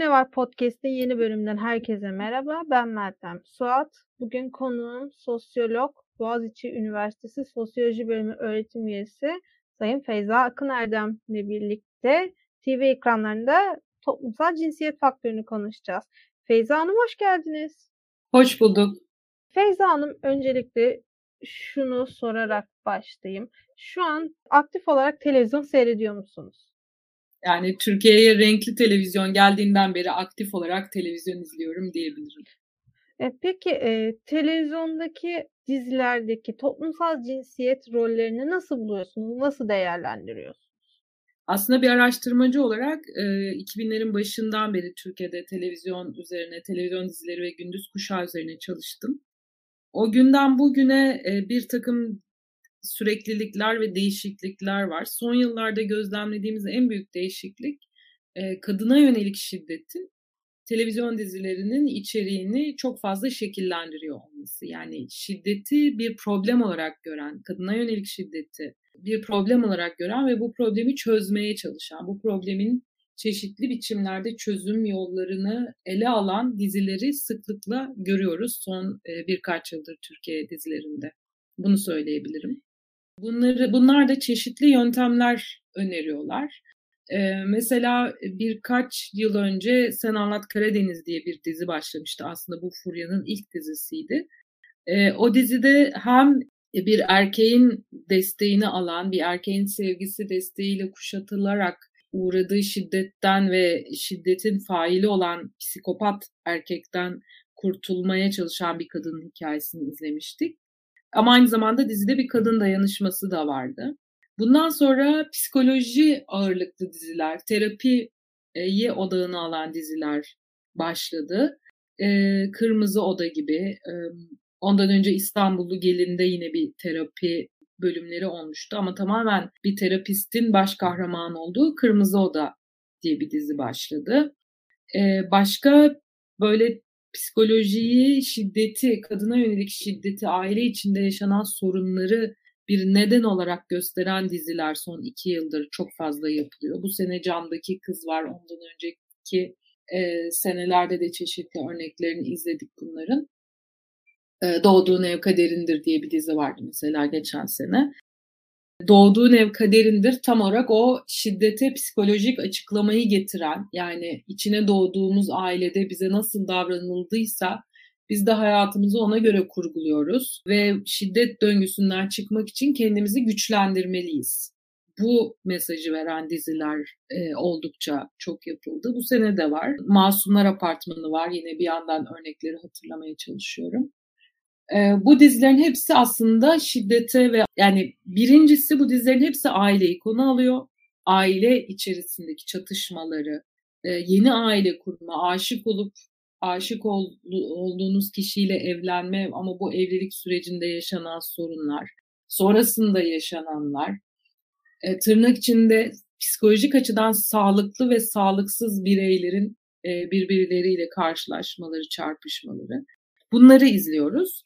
Ne Var Podcast'in yeni bölümünden herkese merhaba. Ben Meltem Suat. Bugün konuğum sosyolog, Boğaziçi Üniversitesi Sosyoloji Bölümü öğretim üyesi Sayın Feyza Akın Erdem'le birlikte TV ekranlarında toplumsal cinsiyet faktörünü konuşacağız. Feyza Hanım hoş geldiniz. Hoş bulduk. Feyza Hanım öncelikle şunu sorarak başlayayım. Şu an aktif olarak televizyon seyrediyor musunuz? Yani Türkiye'ye renkli televizyon geldiğinden beri aktif olarak televizyon izliyorum diyebilirim. E, peki e, televizyondaki dizilerdeki toplumsal cinsiyet rollerini nasıl buluyorsunuz? Nasıl değerlendiriyorsunuz? Aslında bir araştırmacı olarak e, 2000'lerin başından beri Türkiye'de televizyon üzerine, televizyon dizileri ve gündüz kuşağı üzerine çalıştım. O günden bugüne e, bir takım süreklilikler ve değişiklikler var. Son yıllarda gözlemlediğimiz en büyük değişiklik e, kadına yönelik şiddetin televizyon dizilerinin içeriğini çok fazla şekillendiriyor olması. Yani şiddeti bir problem olarak gören, kadına yönelik şiddeti bir problem olarak gören ve bu problemi çözmeye çalışan, bu problemin çeşitli biçimlerde çözüm yollarını ele alan dizileri sıklıkla görüyoruz son e, birkaç yıldır Türkiye dizilerinde. Bunu söyleyebilirim. Bunları bunlar da çeşitli yöntemler öneriyorlar. Ee, mesela birkaç yıl önce Sen Anlat Karadeniz diye bir dizi başlamıştı. Aslında bu Furya'nın ilk dizisiydi. Ee, o dizide hem bir erkeğin desteğini alan, bir erkeğin sevgisi desteğiyle kuşatılarak uğradığı şiddetten ve şiddetin faili olan psikopat erkekten kurtulmaya çalışan bir kadının hikayesini izlemiştik. Ama aynı zamanda dizide bir kadın dayanışması da vardı. Bundan sonra psikoloji ağırlıklı diziler, terapiye odağını alan diziler başladı. Ee, Kırmızı Oda gibi. Ondan önce İstanbullu Gelin'de yine bir terapi bölümleri olmuştu ama tamamen bir terapistin baş kahraman olduğu Kırmızı Oda diye bir dizi başladı. Başka böyle psikolojiyi, şiddeti, kadına yönelik şiddeti, aile içinde yaşanan sorunları bir neden olarak gösteren diziler son iki yıldır çok fazla yapılıyor. Bu sene Cam'daki Kız var, ondan önceki e, senelerde de çeşitli örneklerini izledik bunların. E, Doğduğun Ev Kaderindir diye bir dizi vardı mesela geçen sene. Doğduğun ev kaderindir tam olarak o şiddete psikolojik açıklamayı getiren yani içine doğduğumuz ailede bize nasıl davranıldıysa biz de hayatımızı ona göre kurguluyoruz ve şiddet döngüsünden çıkmak için kendimizi güçlendirmeliyiz. Bu mesajı veren diziler e, oldukça çok yapıldı. Bu sene de var. Masumlar Apartmanı var. Yine bir yandan örnekleri hatırlamaya çalışıyorum. E, bu dizilerin hepsi aslında şiddete ve yani birincisi bu dizilerin hepsi aileyi konu alıyor. Aile içerisindeki çatışmaları, e, yeni aile kurma, aşık olup aşık ol, olduğunuz kişiyle evlenme ama bu evlilik sürecinde yaşanan sorunlar, sonrasında yaşananlar, e, tırnak içinde psikolojik açıdan sağlıklı ve sağlıksız bireylerin e, birbirleriyle karşılaşmaları, çarpışmaları. Bunları izliyoruz.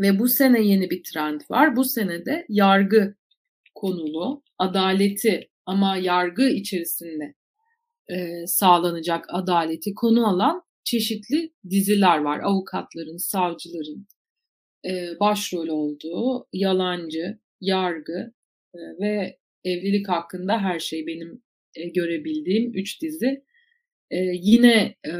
Ve bu sene yeni bir trend var. Bu sene de yargı konulu, adaleti ama yargı içerisinde e, sağlanacak adaleti konu alan çeşitli diziler var. Avukatların, savcıların e, başrol olduğu Yalancı, Yargı e, ve Evlilik hakkında her şey benim e, görebildiğim üç dizi. E, yine e,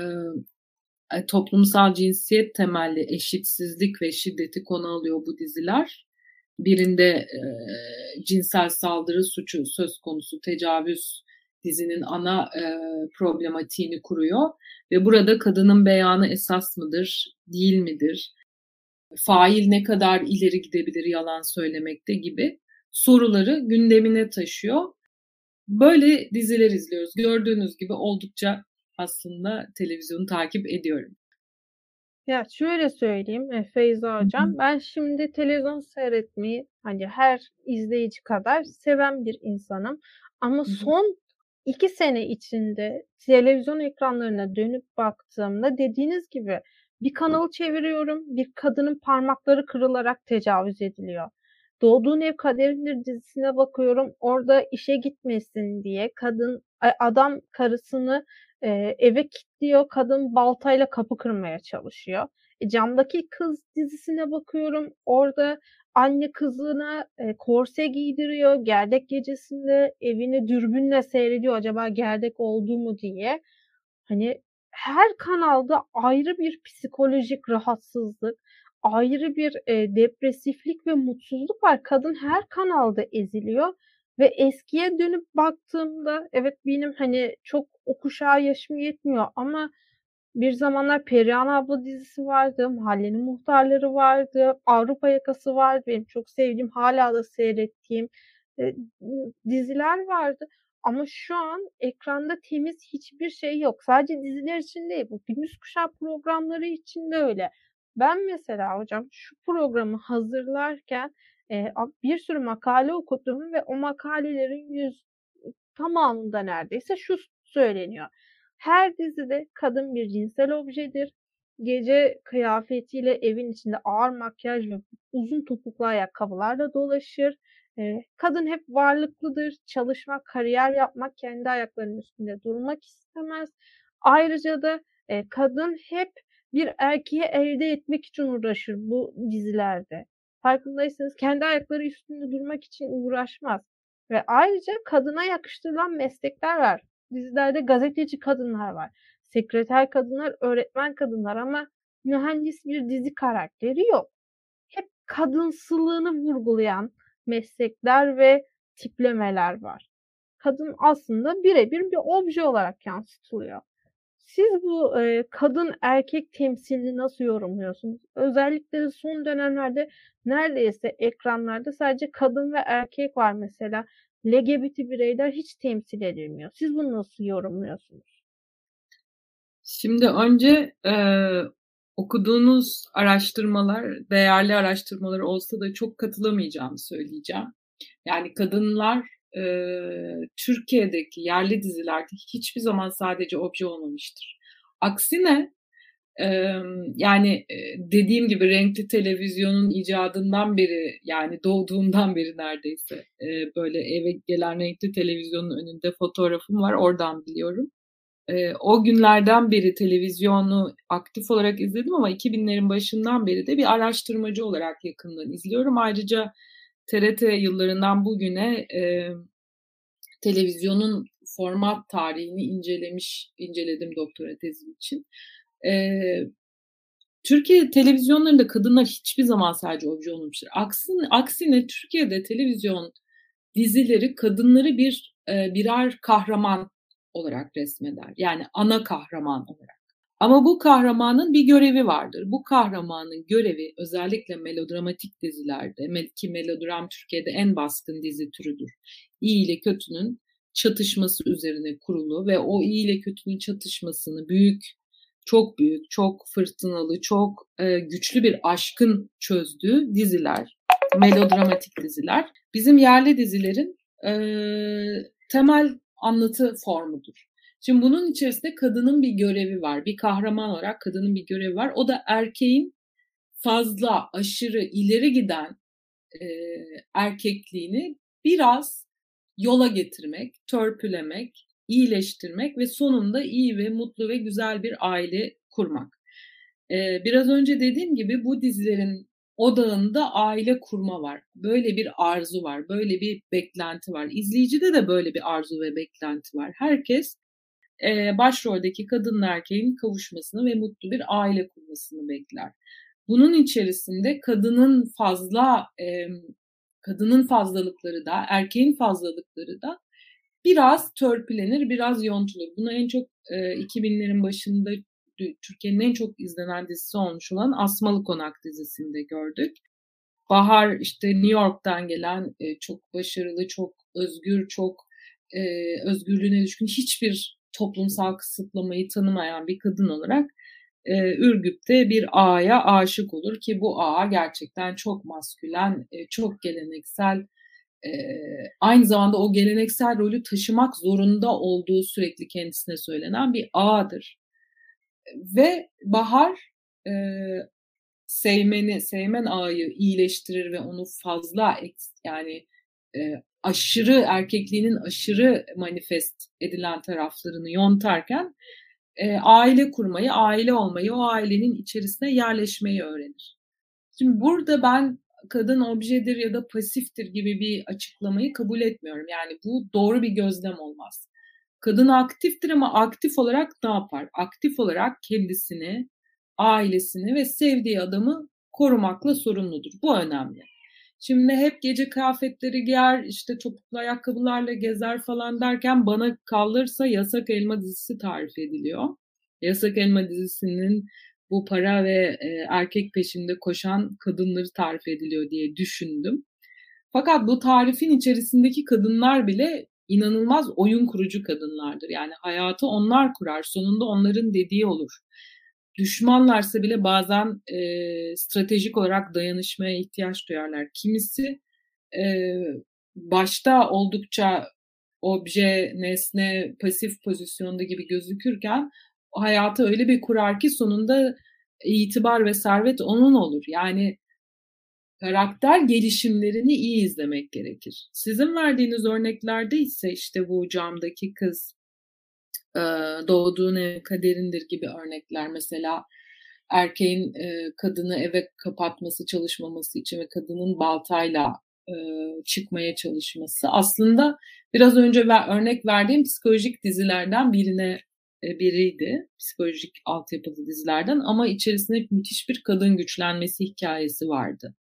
toplumsal cinsiyet temelli eşitsizlik ve şiddeti konu alıyor bu diziler. Birinde e, cinsel saldırı suçu söz konusu tecavüz dizinin ana e, problematiğini kuruyor ve burada kadının beyanı esas mıdır, değil midir? Fail ne kadar ileri gidebilir yalan söylemekte gibi soruları gündemine taşıyor. Böyle diziler izliyoruz. Gördüğünüz gibi oldukça aslında televizyonu takip ediyorum. Ya şöyle söyleyeyim e, Feyza Hocam. Hı-hı. Ben şimdi televizyon seyretmeyi hani her izleyici kadar seven bir insanım. Ama Hı-hı. son iki sene içinde televizyon ekranlarına dönüp baktığımda dediğiniz gibi bir kanalı çeviriyorum. Bir kadının parmakları kırılarak tecavüz ediliyor. Doğduğun Ev Kaderindir dizisine bakıyorum. Orada işe gitmesin diye kadın adam karısını e, eve kilitliyor. Kadın baltayla kapı kırmaya çalışıyor. E, Camdaki Kız dizisine bakıyorum. Orada anne kızına e, korse giydiriyor. Gerdek gecesinde evini dürbünle seyrediyor. Acaba gerdek oldu mu diye. Hani her kanalda ayrı bir psikolojik rahatsızlık, ayrı bir e, depresiflik ve mutsuzluk var. Kadın her kanalda eziliyor ve eskiye dönüp baktığımda evet benim hani çok o yaşım yetmiyor ama bir zamanlar Perihan abla dizisi vardı, Mahallenin Muhtarları vardı, Avrupa Yakası vardı. Benim çok sevdiğim, hala da seyrettiğim e, diziler vardı. Ama şu an ekranda temiz hiçbir şey yok. Sadece diziler için değil, bu gündüz kuşağı programları için de öyle. Ben mesela hocam şu programı hazırlarken e, bir sürü makale okudum ve o makalelerin yüz tamamında neredeyse şu söyleniyor. Her dizide kadın bir cinsel objedir. Gece kıyafetiyle evin içinde ağır makyaj ve uzun topuklu ayakkabılarla dolaşır. Ee, kadın hep varlıklıdır. Çalışmak, kariyer yapmak, kendi ayaklarının üstünde durmak istemez. Ayrıca da e, kadın hep bir erkeği elde etmek için uğraşır bu dizilerde. Farkındaysanız kendi ayakları üstünde durmak için uğraşmaz. Ve ayrıca kadına yakıştırılan meslekler var. Dizilerde gazeteci kadınlar var. Sekreter kadınlar, öğretmen kadınlar ama mühendis bir dizi karakteri yok. Hep kadınsılığını vurgulayan meslekler ve tiplemeler var. Kadın aslında birebir bir obje olarak yansıtılıyor. Siz bu e, kadın erkek temsilini nasıl yorumluyorsunuz? Özellikle son dönemlerde neredeyse ekranlarda sadece kadın ve erkek var mesela. LGBT bireyler hiç temsil edilmiyor. Siz bunu nasıl yorumluyorsunuz? Şimdi önce e, okuduğunuz araştırmalar, değerli araştırmalar olsa da çok katılamayacağımı söyleyeceğim. Yani kadınlar e, Türkiye'deki yerli dizilerde hiçbir zaman sadece obje olmamıştır. Aksine yani dediğim gibi renkli televizyonun icadından beri yani doğduğumdan beri neredeyse böyle eve gelen renkli televizyonun önünde fotoğrafım var oradan biliyorum. O günlerden beri televizyonu aktif olarak izledim ama 2000'lerin başından beri de bir araştırmacı olarak yakından izliyorum. Ayrıca TRT yıllarından bugüne televizyonun format tarihini incelemiş, inceledim doktora tezim için. Ee, Türkiye televizyonlarında kadınlar hiçbir zaman sadece obje olmamıştır. Aksine, aksine Türkiye'de televizyon dizileri kadınları bir e, birer kahraman olarak resmeder. Yani ana kahraman olarak. Ama bu kahramanın bir görevi vardır. Bu kahramanın görevi özellikle melodramatik dizilerde ki melodram Türkiye'de en baskın dizi türüdür. İyi ile kötünün çatışması üzerine kurulu ve o iyi ile kötünün çatışmasını büyük çok büyük, çok fırtınalı, çok e, güçlü bir aşkın çözdüğü diziler, melodramatik diziler. Bizim yerli dizilerin e, temel anlatı formudur. Şimdi bunun içerisinde kadının bir görevi var. Bir kahraman olarak kadının bir görevi var. O da erkeğin fazla, aşırı, ileri giden e, erkekliğini biraz yola getirmek, törpülemek, iyileştirmek ve sonunda iyi ve mutlu ve güzel bir aile kurmak. Ee, biraz önce dediğim gibi bu dizilerin odağında aile kurma var. Böyle bir arzu var, böyle bir beklenti var. İzleyicide de böyle bir arzu ve beklenti var. Herkes e, başroldeki kadın erkeğin kavuşmasını ve mutlu bir aile kurmasını bekler. Bunun içerisinde kadının fazla e, kadının fazlalıkları da erkeğin fazlalıkları da biraz törpülenir, biraz yontulur. Bunu en çok e, 2000'lerin başında Türkiye'nin en çok izlenen dizisi olmuş olan Asmalı Konak dizisinde gördük. Bahar işte New York'tan gelen e, çok başarılı, çok özgür, çok e, özgürlüğüne düşkün hiçbir toplumsal kısıtlamayı tanımayan bir kadın olarak e, Ürgüp'te bir ağaya aşık olur ki bu ağa gerçekten çok maskülen, e, çok geleneksel, e, aynı zamanda o geleneksel rolü taşımak zorunda olduğu sürekli kendisine söylenen bir ağadır. Ve Bahar e, Seymen'i, Seymen ağayı iyileştirir ve onu fazla yani e, aşırı erkekliğinin aşırı manifest edilen taraflarını yontarken e, aile kurmayı, aile olmayı, o ailenin içerisine yerleşmeyi öğrenir. Şimdi burada ben kadın objedir ya da pasiftir gibi bir açıklamayı kabul etmiyorum. Yani bu doğru bir gözlem olmaz. Kadın aktiftir ama aktif olarak ne yapar? Aktif olarak kendisini, ailesini ve sevdiği adamı korumakla sorumludur. Bu önemli. Şimdi hep gece kıyafetleri giyer, işte topuklu ayakkabılarla gezer falan derken bana kalırsa Yasak Elma dizisi tarif ediliyor. Yasak Elma dizisinin bu para ve e, erkek peşinde koşan kadınları tarif ediliyor diye düşündüm. Fakat bu tarifin içerisindeki kadınlar bile inanılmaz oyun kurucu kadınlardır. Yani hayatı onlar kurar. Sonunda onların dediği olur. Düşmanlarsa bile bazen e, stratejik olarak dayanışmaya ihtiyaç duyarlar. Kimisi e, başta oldukça obje, nesne, pasif pozisyonda gibi gözükürken hayatı öyle bir kurar ki sonunda itibar ve servet onun olur. Yani karakter gelişimlerini iyi izlemek gerekir. Sizin verdiğiniz örneklerde ise işte bu camdaki kız doğduğun ev kaderindir gibi örnekler mesela erkeğin kadını eve kapatması çalışmaması için ve kadının baltayla çıkmaya çalışması aslında biraz önce örnek verdiğim psikolojik dizilerden birine biriydi. Psikolojik altyapılı dizilerden ama içerisinde müthiş bir kadın güçlenmesi hikayesi vardı.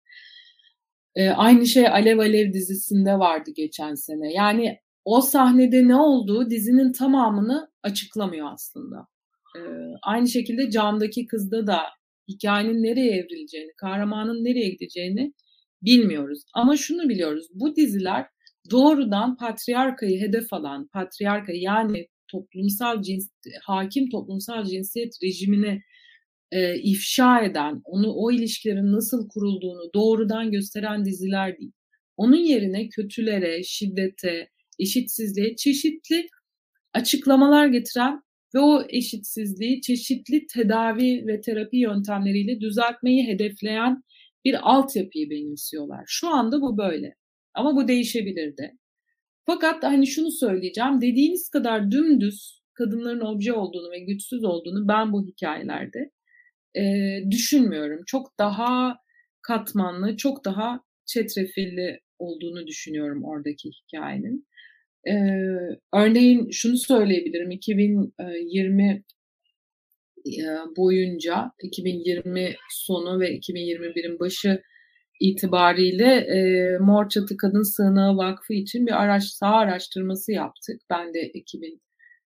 Aynı şey Alev Alev dizisinde vardı geçen sene. Yani o sahnede ne olduğu dizinin tamamını açıklamıyor aslında. Aynı şekilde camdaki kızda da hikayenin nereye evrileceğini, kahramanın nereye gideceğini bilmiyoruz. Ama şunu biliyoruz. Bu diziler doğrudan patriarkayı hedef alan, patriarkayı yani toplumsal cins, hakim toplumsal cinsiyet rejimini e, ifşa eden, onu o ilişkilerin nasıl kurulduğunu doğrudan gösteren diziler değil. Onun yerine kötülere, şiddete, eşitsizliğe çeşitli açıklamalar getiren ve o eşitsizliği çeşitli tedavi ve terapi yöntemleriyle düzeltmeyi hedefleyen bir altyapıyı benimsiyorlar. Şu anda bu böyle. Ama bu değişebilir de. Fakat hani şunu söyleyeceğim. Dediğiniz kadar dümdüz kadınların obje olduğunu ve güçsüz olduğunu ben bu hikayelerde e, düşünmüyorum. Çok daha katmanlı, çok daha çetrefilli olduğunu düşünüyorum oradaki hikayenin. E, örneğin şunu söyleyebilirim. 2020 boyunca 2020 sonu ve 2021'in başı itibariyle e, Mor Çatı Kadın Sığınağı Vakfı için bir araç saha araştırması yaptık. Ben de ekibin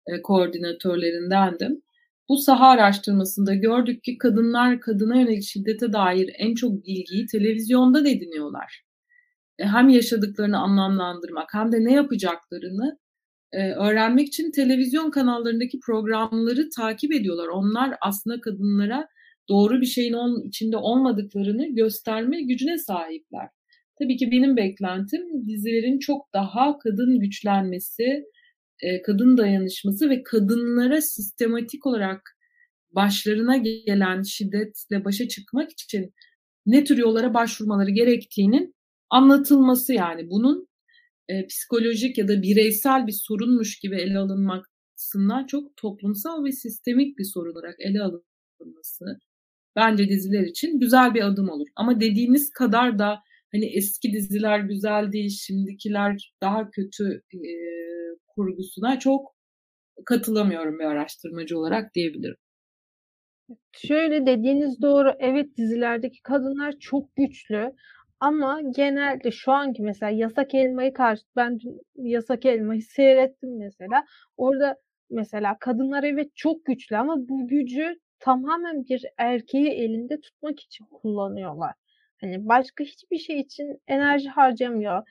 e, koordinatörlerindendim. Bu saha araştırmasında gördük ki kadınlar kadına yönelik şiddete dair en çok bilgiyi televizyonda ediniyorlar. E, hem yaşadıklarını anlamlandırmak hem de ne yapacaklarını e, öğrenmek için televizyon kanallarındaki programları takip ediyorlar. Onlar aslında kadınlara doğru bir şeyin onun içinde olmadıklarını gösterme gücüne sahipler. Tabii ki benim beklentim dizilerin çok daha kadın güçlenmesi, e, kadın dayanışması ve kadınlara sistematik olarak başlarına gelen şiddetle başa çıkmak için ne tür yollara başvurmaları gerektiğinin anlatılması yani bunun e, psikolojik ya da bireysel bir sorunmuş gibi ele alınmasından çok toplumsal ve sistemik bir sorun olarak ele alınması bence diziler için güzel bir adım olur. Ama dediğiniz kadar da hani eski diziler güzel değil, şimdikiler daha kötü e, kurgusuna çok katılamıyorum bir araştırmacı olarak diyebilirim. Şöyle dediğiniz doğru. Evet dizilerdeki kadınlar çok güçlü ama genelde şu anki mesela Yasak Elma'yı karşı ben Yasak Elma'yı seyrettim mesela. Orada mesela kadınlar evet çok güçlü ama bu gücü tamamen bir erkeği elinde tutmak için kullanıyorlar. Hani başka hiçbir şey için enerji harcamıyor.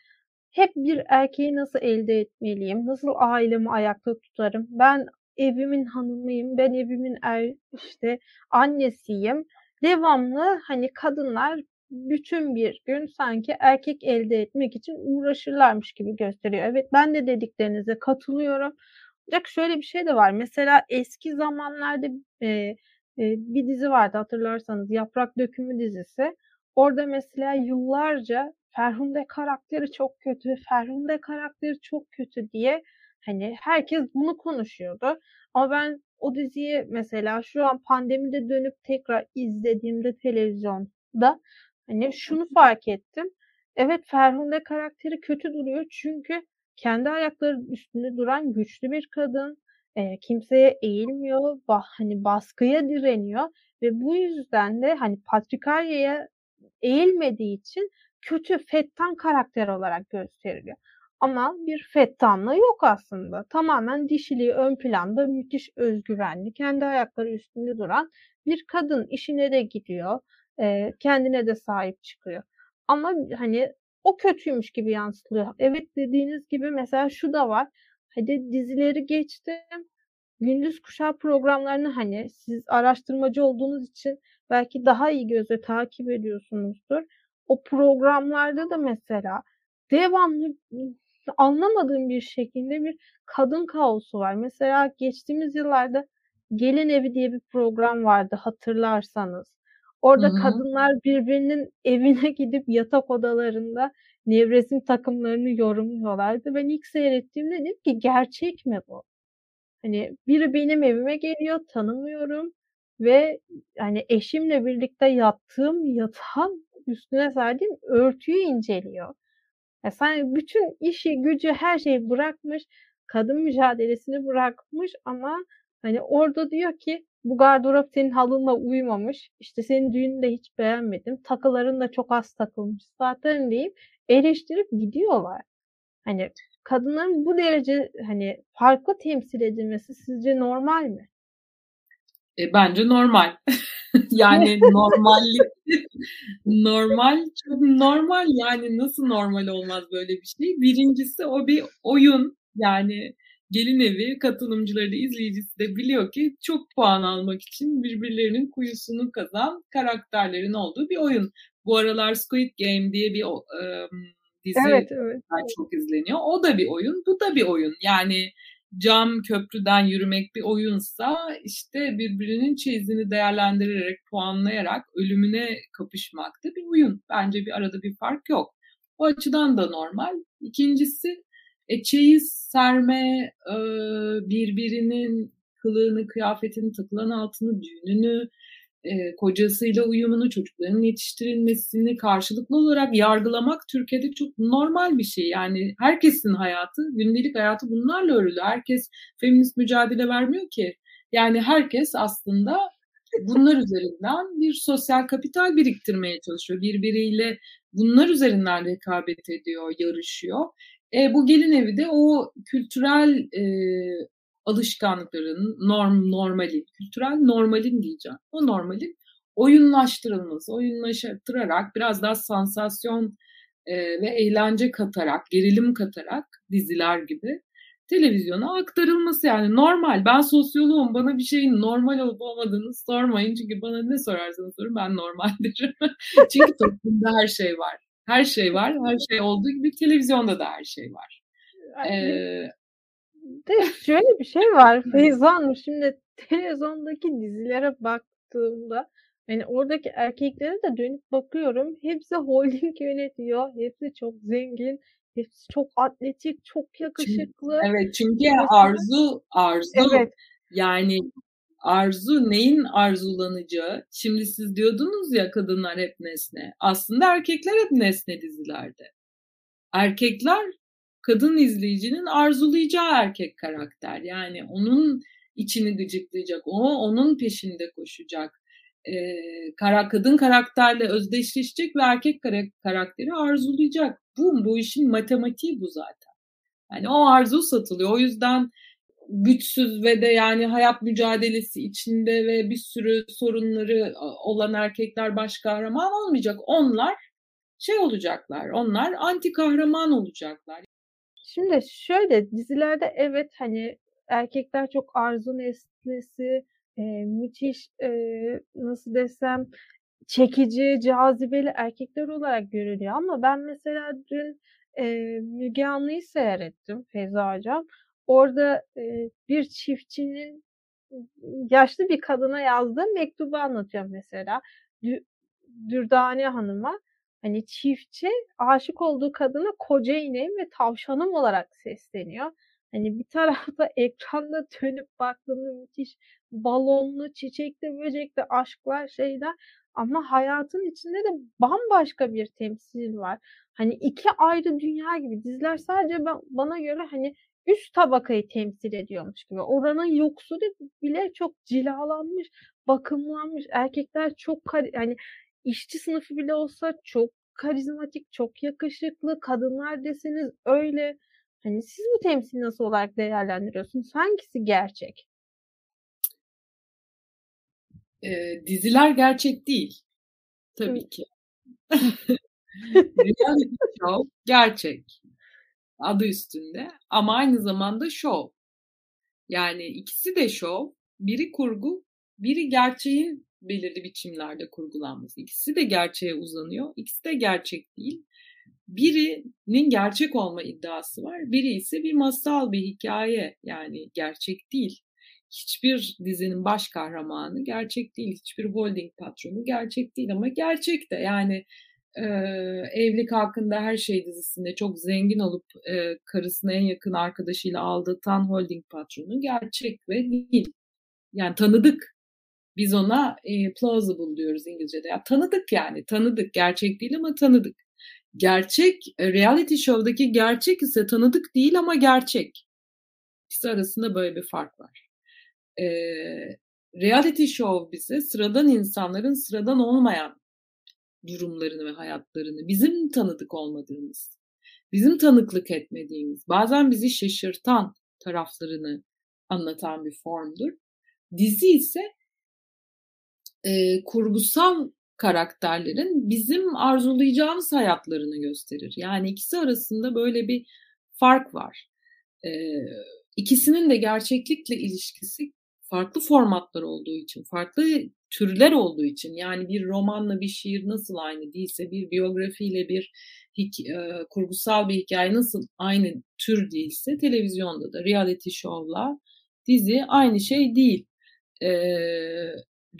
Hep bir erkeği nasıl elde etmeliyim? Nasıl ailemi ayakta tutarım? Ben evimin hanımıyım. Ben evimin er, işte annesiyim. Devamlı hani kadınlar bütün bir gün sanki erkek elde etmek için uğraşırlarmış gibi gösteriyor. Evet ben de dediklerinize katılıyorum. Ancak şöyle bir şey de var. Mesela eski zamanlarda e, bir dizi vardı hatırlarsanız Yaprak Dökümü dizisi. Orada mesela yıllarca Ferhunde karakteri çok kötü, Ferhunde karakteri çok kötü diye hani herkes bunu konuşuyordu. Ama ben o diziyi mesela şu an pandemide dönüp tekrar izlediğimde televizyonda hani şunu fark ettim. Evet Ferhunde karakteri kötü duruyor çünkü kendi ayakları üstünde duran güçlü bir kadın. E, kimseye eğilmiyor, bah, hani baskıya direniyor ve bu yüzden de hani patrikaryaya eğilmediği için kötü fettan karakter olarak gösteriliyor. Ama bir fettanlığı yok aslında. Tamamen dişiliği ön planda müthiş özgüvenli, kendi ayakları üstünde duran bir kadın işine de gidiyor, e, kendine de sahip çıkıyor. Ama hani o kötüymüş gibi yansıtılıyor. Evet dediğiniz gibi mesela şu da var. Hadi dizileri geçtim. Gündüz kuşağı programlarını hani siz araştırmacı olduğunuz için belki daha iyi gözle takip ediyorsunuzdur. O programlarda da mesela devamlı anlamadığım bir şekilde bir kadın kaosu var. Mesela geçtiğimiz yıllarda Gelin Evi diye bir program vardı hatırlarsanız. Orada Hı-hı. kadınlar birbirinin evine gidip yatak odalarında nevresim takımlarını yorumluyorlardı. Ben ilk seyrettiğimde dedim ki gerçek mi bu? Hani biri benim evime geliyor, tanımıyorum ve hani eşimle birlikte yattığım yatağın üstüne serdiğim örtüyü inceliyor. Ya sen bütün işi, gücü, her şeyi bırakmış, kadın mücadelesini bırakmış ama hani orada diyor ki bu gardırop senin halınla uymamış. İşte senin düğününü de hiç beğenmedim. Takıların da çok az takılmış zaten deyip eleştirip gidiyorlar. Hani kadınların bu derece hani farklı temsil edilmesi sizce normal mi? E, bence normal. yani normallik normal çok normal yani nasıl normal olmaz böyle bir şey. Birincisi o bir oyun yani gelin evi katılımcıları da izleyicisi de biliyor ki çok puan almak için birbirlerinin kuyusunu kazan karakterlerin olduğu bir oyun. Bu aralar Squid Game diye bir um, dizi evet, evet. çok izleniyor. O da bir oyun, bu da bir oyun. Yani cam köprüden yürümek bir oyunsa işte birbirinin çeyizini değerlendirerek, puanlayarak ölümüne kapışmak da bir oyun. Bence bir arada bir fark yok. O açıdan da normal. İkincisi e, çeyiz serme, e, birbirinin kılığını, kıyafetini, takılan altını, düğününü, e, kocasıyla uyumunu, çocukların yetiştirilmesini karşılıklı olarak yargılamak Türkiye'de çok normal bir şey. Yani herkesin hayatı, gündelik hayatı bunlarla örülü. Herkes feminist mücadele vermiyor ki. Yani herkes aslında bunlar üzerinden bir sosyal kapital biriktirmeye çalışıyor. Birbiriyle bunlar üzerinden rekabet ediyor, yarışıyor. E, bu gelin evi de o kültürel e, alışkanlıkların norm normalin, kültürel normalin diyeceğim. O normalin oyunlaştırılması, oyunlaştırarak biraz daha sansasyon e, ve eğlence katarak, gerilim katarak diziler gibi televizyona aktarılması yani normal. Ben sosyoloğum bana bir şeyin normal olup olmadığını sormayın çünkü bana ne sorarsanız sorun ben normal çünkü toplumda her şey var. Her şey var. Her şey olduğu gibi televizyonda da her şey var. Ee, de şöyle bir şey var Feyza Hanım. Şimdi televizyondaki dizilere baktığımda yani oradaki erkeklere de dönüp bakıyorum. Hepsi holding yönetiyor. Hepsi çok zengin. Hepsi çok atletik, çok yakışıklı. Çünkü, evet çünkü Mesela, arzu, arzu evet. yani arzu neyin arzulanacağı? Şimdi siz diyordunuz ya kadınlar hep nesne. Aslında erkekler hep nesne dizilerde. Erkekler kadın izleyicinin arzulayacağı erkek karakter. Yani onun içini gıcıklayacak, o onun peşinde koşacak. Ee, kara, kadın karakterle özdeşleşecek ve erkek karakteri arzulayacak. Bu, bu işin matematiği bu zaten. Yani o arzu satılıyor. O yüzden güçsüz ve de yani hayat mücadelesi içinde ve bir sürü sorunları olan erkekler baş kahraman olmayacak. Onlar şey olacaklar. Onlar anti kahraman olacaklar. Şimdi şöyle dizilerde evet hani erkekler çok arzu nesnesi, e, müthiş e, nasıl desem çekici, cazibeli erkekler olarak görülüyor ama ben mesela dün e, Müge Anlı'yı seyrettim Feyza Hocam. Orada e, bir çiftçinin yaşlı bir kadına yazdığı mektubu anlatıyor mesela. Dürdane Hanım'a Hani çiftçi aşık olduğu kadına koca ineğim ve tavşanım olarak sesleniyor. Hani bir tarafta ekranda dönüp baktığında müthiş balonlu, çiçekli, böcekli aşklar, şeyler ama hayatın içinde de bambaşka bir temsil var. Hani iki ayrı dünya gibi. Diziler sadece ben, bana göre hani üst tabakayı temsil ediyormuş gibi. Oranın yoksulu bile çok cilalanmış, bakımlanmış. Erkekler çok hani işçi sınıfı bile olsa çok karizmatik, çok yakışıklı. Kadınlar deseniz öyle. Hani siz bu temsili nasıl olarak değerlendiriyorsunuz? Hangisi gerçek? Ee, diziler gerçek değil. Tabii ki. Reality show gerçek. Adı üstünde. Ama aynı zamanda show. Yani ikisi de show. Biri kurgu, biri gerçeğin belirli biçimlerde kurgulanması. İkisi de gerçeğe uzanıyor. İkisi de gerçek değil. Birinin gerçek olma iddiası var. Biri ise bir masal, bir hikaye. Yani gerçek değil. Hiçbir dizinin baş kahramanı gerçek değil. Hiçbir holding patronu gerçek değil ama gerçek de. Yani e, Evlilik Hakkında Her Şey dizisinde çok zengin olup e, karısına en yakın arkadaşıyla aldatan holding patronu gerçek ve değil. Yani tanıdık. Biz ona e, plausible diyoruz İngilizce'de. Ya, tanıdık yani tanıdık. Gerçek değil ama tanıdık. Gerçek, reality show'daki gerçek ise tanıdık değil ama gerçek. İkisi arasında böyle bir fark var. E, reality show bize sıradan insanların sıradan olmayan durumlarını ve hayatlarını, bizim tanıdık olmadığımız, bizim tanıklık etmediğimiz, bazen bizi şaşırtan taraflarını anlatan bir formdur. Dizi ise e, kurgusal karakterlerin bizim arzulayacağımız hayatlarını gösterir. Yani ikisi arasında böyle bir fark var. E, ikisinin de gerçeklikle ilişkisi farklı formatlar olduğu için, farklı türler olduğu için yani bir romanla bir şiir nasıl aynı değilse bir biyografiyle bir e, kurgusal bir hikaye nasıl aynı tür değilse televizyonda da reality show'la dizi aynı şey değil. E,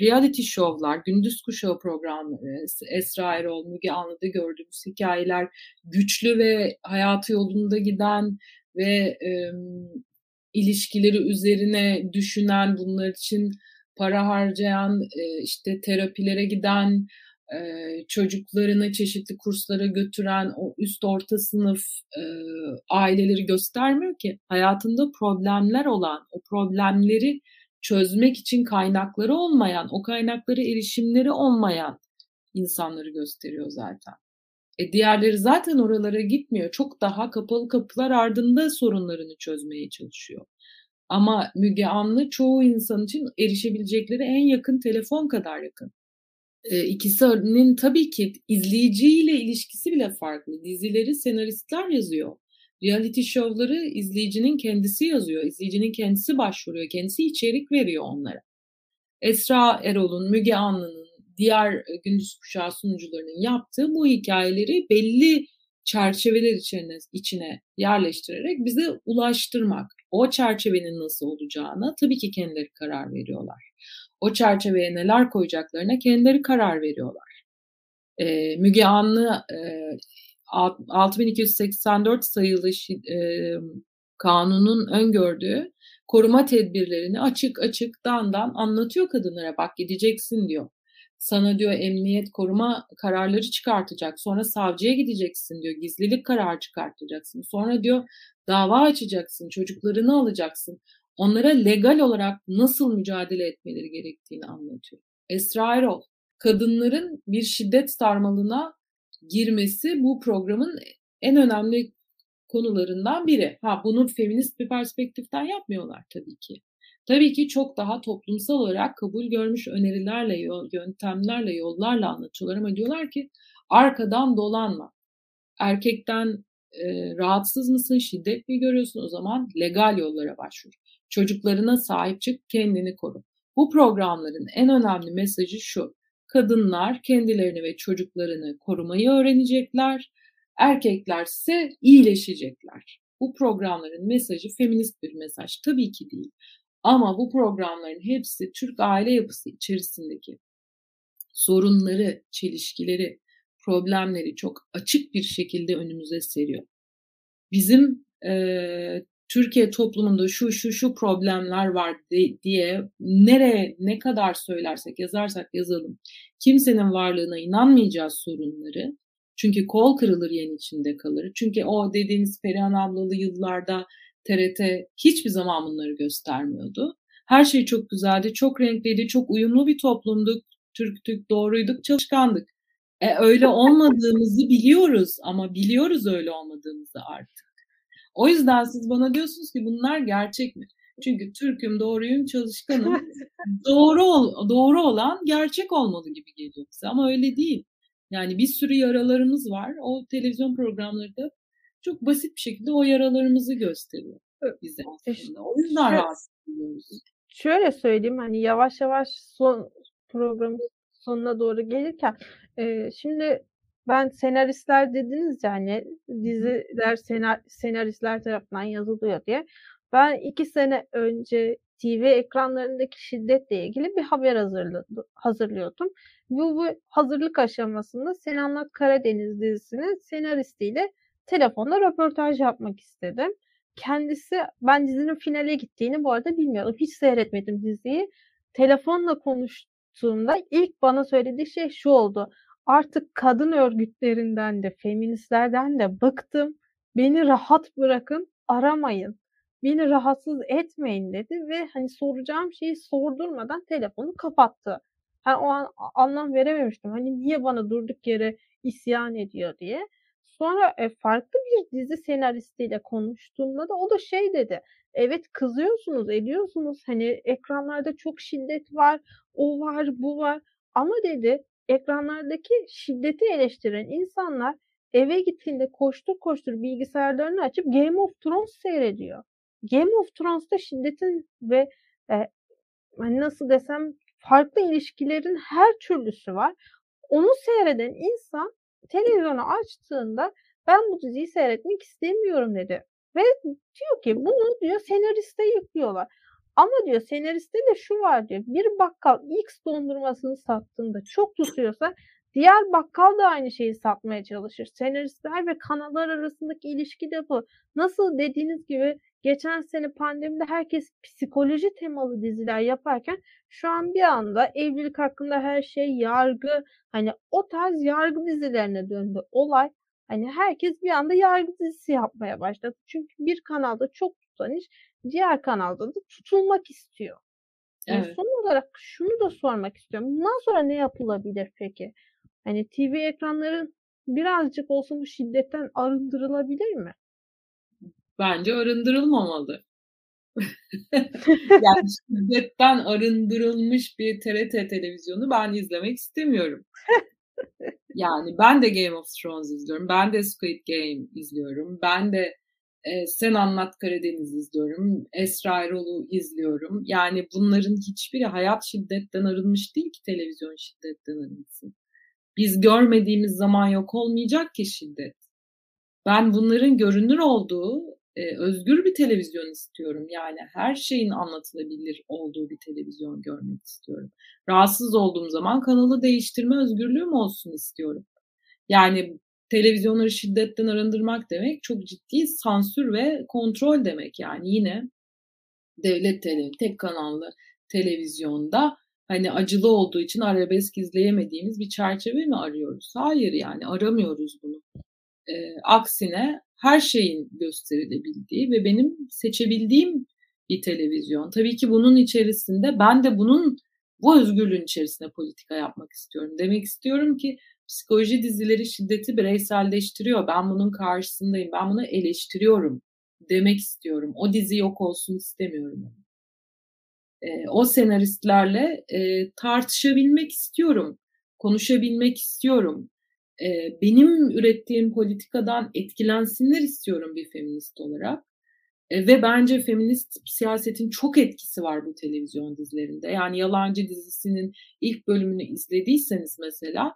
reality show'lar, gündüz kuşağı programları, Esra Erol, Müge Anlı'da gördüğümüz hikayeler güçlü ve hayatı yolunda giden ve e, ilişkileri üzerine düşünen, bunlar için para harcayan, e, işte terapilere giden, e, çocuklarını çeşitli kurslara götüren o üst orta sınıf e, aileleri göstermiyor ki. Hayatında problemler olan, o problemleri çözmek için kaynakları olmayan, o kaynaklara erişimleri olmayan insanları gösteriyor zaten. E diğerleri zaten oralara gitmiyor. Çok daha kapalı kapılar ardında sorunlarını çözmeye çalışıyor. Ama Müge Anlı çoğu insan için erişebilecekleri en yakın telefon kadar yakın. E, ikisinin tabii ki izleyiciyle ilişkisi bile farklı. Dizileri senaristler yazıyor. Reality show'ları izleyicinin kendisi yazıyor. İzleyicinin kendisi başvuruyor. Kendisi içerik veriyor onlara. Esra Erol'un, Müge Anlı'nın, diğer e, gündüz kuşağı sunucularının yaptığı bu hikayeleri belli çerçeveler içine, içine yerleştirerek bize ulaştırmak. O çerçevenin nasıl olacağına tabii ki kendileri karar veriyorlar. O çerçeveye neler koyacaklarına kendileri karar veriyorlar. Ee, Müge Anlı e, 6284 sayılı e, kanunun öngördüğü koruma tedbirlerini açık açık dandan anlatıyor kadınlara bak gideceksin diyor sana diyor emniyet koruma kararları çıkartacak. Sonra savcıya gideceksin diyor. Gizlilik kararı çıkartacaksın. Sonra diyor dava açacaksın. Çocuklarını alacaksın. Onlara legal olarak nasıl mücadele etmeleri gerektiğini anlatıyor. Esra Erol, kadınların bir şiddet sarmalına girmesi bu programın en önemli konularından biri. Ha bunu feminist bir perspektiften yapmıyorlar tabii ki. Tabii ki çok daha toplumsal olarak kabul görmüş önerilerle, yöntemlerle, yollarla anlatıyorlar ama diyorlar ki arkadan dolanma. Erkekten e, rahatsız mısın, şiddet mi görüyorsun o zaman legal yollara başvur. Çocuklarına sahip çık, kendini koru. Bu programların en önemli mesajı şu. Kadınlar kendilerini ve çocuklarını korumayı öğrenecekler. Erkekler ise iyileşecekler. Bu programların mesajı feminist bir mesaj tabii ki değil. Ama bu programların hepsi Türk aile yapısı içerisindeki sorunları, çelişkileri, problemleri çok açık bir şekilde önümüze seriyor. Bizim e, Türkiye toplumunda şu şu şu problemler var de, diye nereye ne kadar söylersek yazarsak yazalım kimsenin varlığına inanmayacağız sorunları. Çünkü kol kırılır yen içinde kalır. Çünkü o dediğiniz Perihan ablalı yıllarda TRT hiçbir zaman bunları göstermiyordu. Her şey çok güzeldi, çok renkliydi, çok uyumlu bir toplumduk, Türktük, doğruyduk, çalışkandık. E, öyle olmadığımızı biliyoruz ama biliyoruz öyle olmadığımızı artık. O yüzden siz bana diyorsunuz ki bunlar gerçek mi? Çünkü Türk'üm, doğruyum, çalışkanım. doğru ol, doğru olan gerçek olmalı gibi geliyor bize ama öyle değil. Yani bir sürü yaralarımız var. O televizyon programları da çok basit bir şekilde o yaralarımızı gösteriyor bize aslında. O yüzden rahatsız. Şöyle söyleyeyim hani yavaş yavaş son programın sonuna doğru gelirken e, şimdi ben senaristler dediniz yani diziler senar, senaristler tarafından yazılıyor diye. Ben iki sene önce TV ekranlarındaki şiddetle ilgili bir haber hazırlıyordum. Bu, bu hazırlık aşamasında Senanlat Karadeniz dizisinin senaristiyle telefonda röportaj yapmak istedim. Kendisi ben dizinin finale gittiğini bu arada bilmiyordum. Hiç seyretmedim diziyi. Telefonla konuştuğumda ilk bana söylediği şey şu oldu. Artık kadın örgütlerinden de feministlerden de bıktım. Beni rahat bırakın, aramayın. Beni rahatsız etmeyin dedi ve hani soracağım şeyi sordurmadan telefonu kapattı. Hani o an anlam verememiştim. Hani niye bana durduk yere isyan ediyor diye. Sonra e, farklı bir dizi senaristiyle konuştuğumda da o da şey dedi. Evet kızıyorsunuz, ediyorsunuz. Hani ekranlarda çok şiddet var, o var, bu var. Ama dedi ekranlardaki şiddeti eleştiren insanlar eve gittiğinde koştur koştur bilgisayarlarını açıp Game of Thrones seyrediyor. Game of Thrones'ta şiddetin ve e, hani nasıl desem farklı ilişkilerin her türlüsü var. Onu seyreden insan televizyonu açtığında ben bu diziyi seyretmek istemiyorum dedi. Ve diyor ki bunu diyor senariste yüklüyorlar. Ama diyor senariste de şu var diyor. Bir bakkal X dondurmasını sattığında çok tutuyorsa diğer bakkal da aynı şeyi satmaya çalışır. Senaristler ve kanallar arasındaki ilişki de bu. Nasıl dediğiniz gibi geçen sene pandemide herkes psikoloji temalı diziler yaparken şu an bir anda evlilik hakkında her şey yargı hani o tarz yargı dizilerine döndü olay. Hani herkes bir anda yargı dizisi yapmaya başladı. Çünkü bir kanalda çok tutan iş diğer kanalda da tutulmak istiyor. Evet. Yani son olarak şunu da sormak istiyorum. Bundan sonra ne yapılabilir peki? Hani TV ekranların birazcık olsun bu şiddetten arındırılabilir mi? Bence arındırılmamalı. yani şiddetten arındırılmış bir TRT televizyonu ben izlemek istemiyorum. Yani ben de Game of Thrones izliyorum. Ben de Squid Game izliyorum. Ben de e, Sen Anlat Karadeniz izliyorum. Esra Erol'u izliyorum. Yani bunların hiçbiri hayat şiddetten arınmış değil ki televizyon şiddetten arınsın. Biz görmediğimiz zaman yok olmayacak ki şiddet. Ben bunların görünür olduğu e, özgür bir televizyon istiyorum. Yani her şeyin anlatılabilir olduğu bir televizyon görmek istiyorum. Rahatsız olduğum zaman kanalı değiştirme özgürlüğüm olsun istiyorum. Yani televizyonları şiddetten arındırmak demek çok ciddi sansür ve kontrol demek. Yani yine devlet televizyon, tek kanallı televizyonda hani acılı olduğu için arabesk izleyemediğimiz bir çerçeve mi arıyoruz? Hayır yani aramıyoruz bunu. E, aksine her şeyin gösterilebildiği ve benim seçebildiğim bir televizyon. Tabii ki bunun içerisinde ben de bunun bu özgürlüğün içerisinde politika yapmak istiyorum. Demek istiyorum ki psikoloji dizileri şiddeti bireyselleştiriyor. Ben bunun karşısındayım. Ben bunu eleştiriyorum demek istiyorum. O dizi yok olsun istemiyorum. E, o senaristlerle e, tartışabilmek istiyorum. Konuşabilmek istiyorum. E, benim ürettiğim politikadan etkilensinler istiyorum bir feminist olarak. E, ve bence feminist siyasetin çok etkisi var bu televizyon dizilerinde. Yani Yalancı dizisinin ilk bölümünü izlediyseniz mesela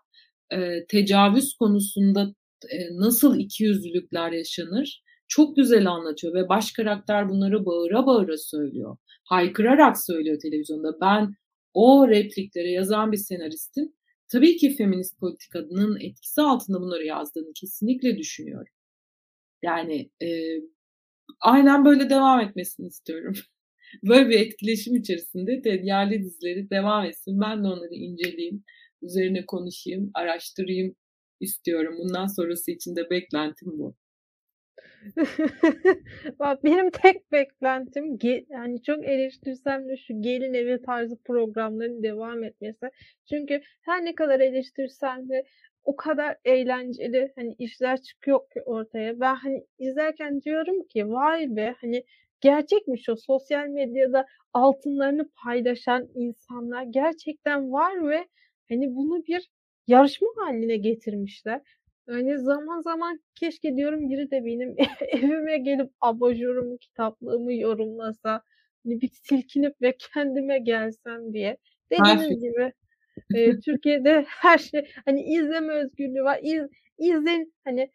e, tecavüz konusunda e, nasıl ikiyüzlülükler yaşanır çok güzel anlatıyor ve baş karakter bunları bağıra bağıra söylüyor. Haykırarak söylüyor televizyonda. Ben o replikleri yazan bir senaristin tabii ki feminist politikanın etkisi altında bunları yazdığını kesinlikle düşünüyorum. Yani e, aynen böyle devam etmesini istiyorum. böyle bir etkileşim içerisinde de yerli dizileri devam etsin. Ben de onları inceleyeyim, üzerine konuşayım, araştırayım istiyorum. Bundan sonrası için de beklentim bu. Benim tek beklentim yani çok eleştirsem de şu gelin evi tarzı programların devam etmesi. Çünkü her ne kadar eleştirsem de o kadar eğlenceli hani işler çıkıyor ki ortaya. Ben hani izlerken diyorum ki vay be hani gerçekmiş o sosyal medyada altınlarını paylaşan insanlar gerçekten var ve hani bunu bir yarışma haline getirmişler. Yani zaman zaman keşke diyorum biri de benim evime gelip abajurumu, kitaplığımı yorumlasa, hani bir silkinip ve kendime gelsem diye. Dediğiniz gibi e, Türkiye'de her şey hani izleme özgürlüğü var. İz, izlen hani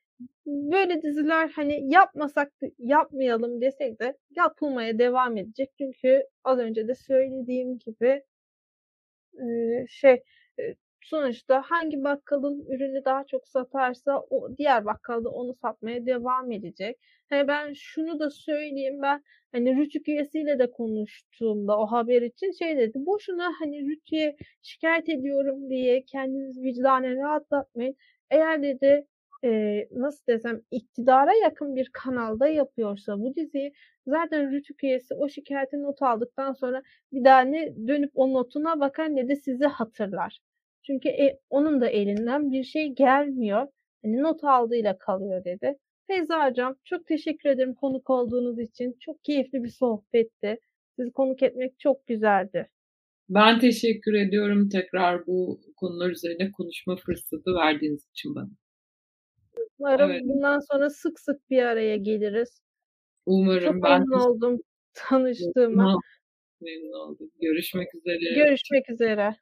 böyle diziler hani yapmasak yapmayalım desek de yapılmaya devam edecek. Çünkü az önce de söylediğim gibi e, şey e, Sonuçta hangi bakkalın ürünü daha çok satarsa o diğer bakkal da onu satmaya devam edecek. Hani ben şunu da söyleyeyim ben hani Rütük üyesiyle de konuştuğumda o haber için şey dedi. Boşuna hani Rütük'e şikayet ediyorum diye kendiniz vicdanen rahatlatmayın. Eğer dedi e, nasıl desem iktidara yakın bir kanalda yapıyorsa bu diziyi zaten Rütük üyesi o şikayeti not aldıktan sonra bir daha ne dönüp o notuna bakar ne de sizi hatırlar. Çünkü e, onun da elinden bir şey gelmiyor. Hani not aldığıyla kalıyor dedi. Feyza Hocam çok teşekkür ederim konuk olduğunuz için. Çok keyifli bir sohbetti. Sizi konuk etmek çok güzeldi. Ben teşekkür ediyorum tekrar bu konular üzerine konuşma fırsatı verdiğiniz için bana. Umarım evet. bundan sonra sık sık bir araya geliriz. Umarım. Çok ben memnun oldum tanıştığıma. Memnun oldum. Görüşmek üzere. Görüşmek üzere.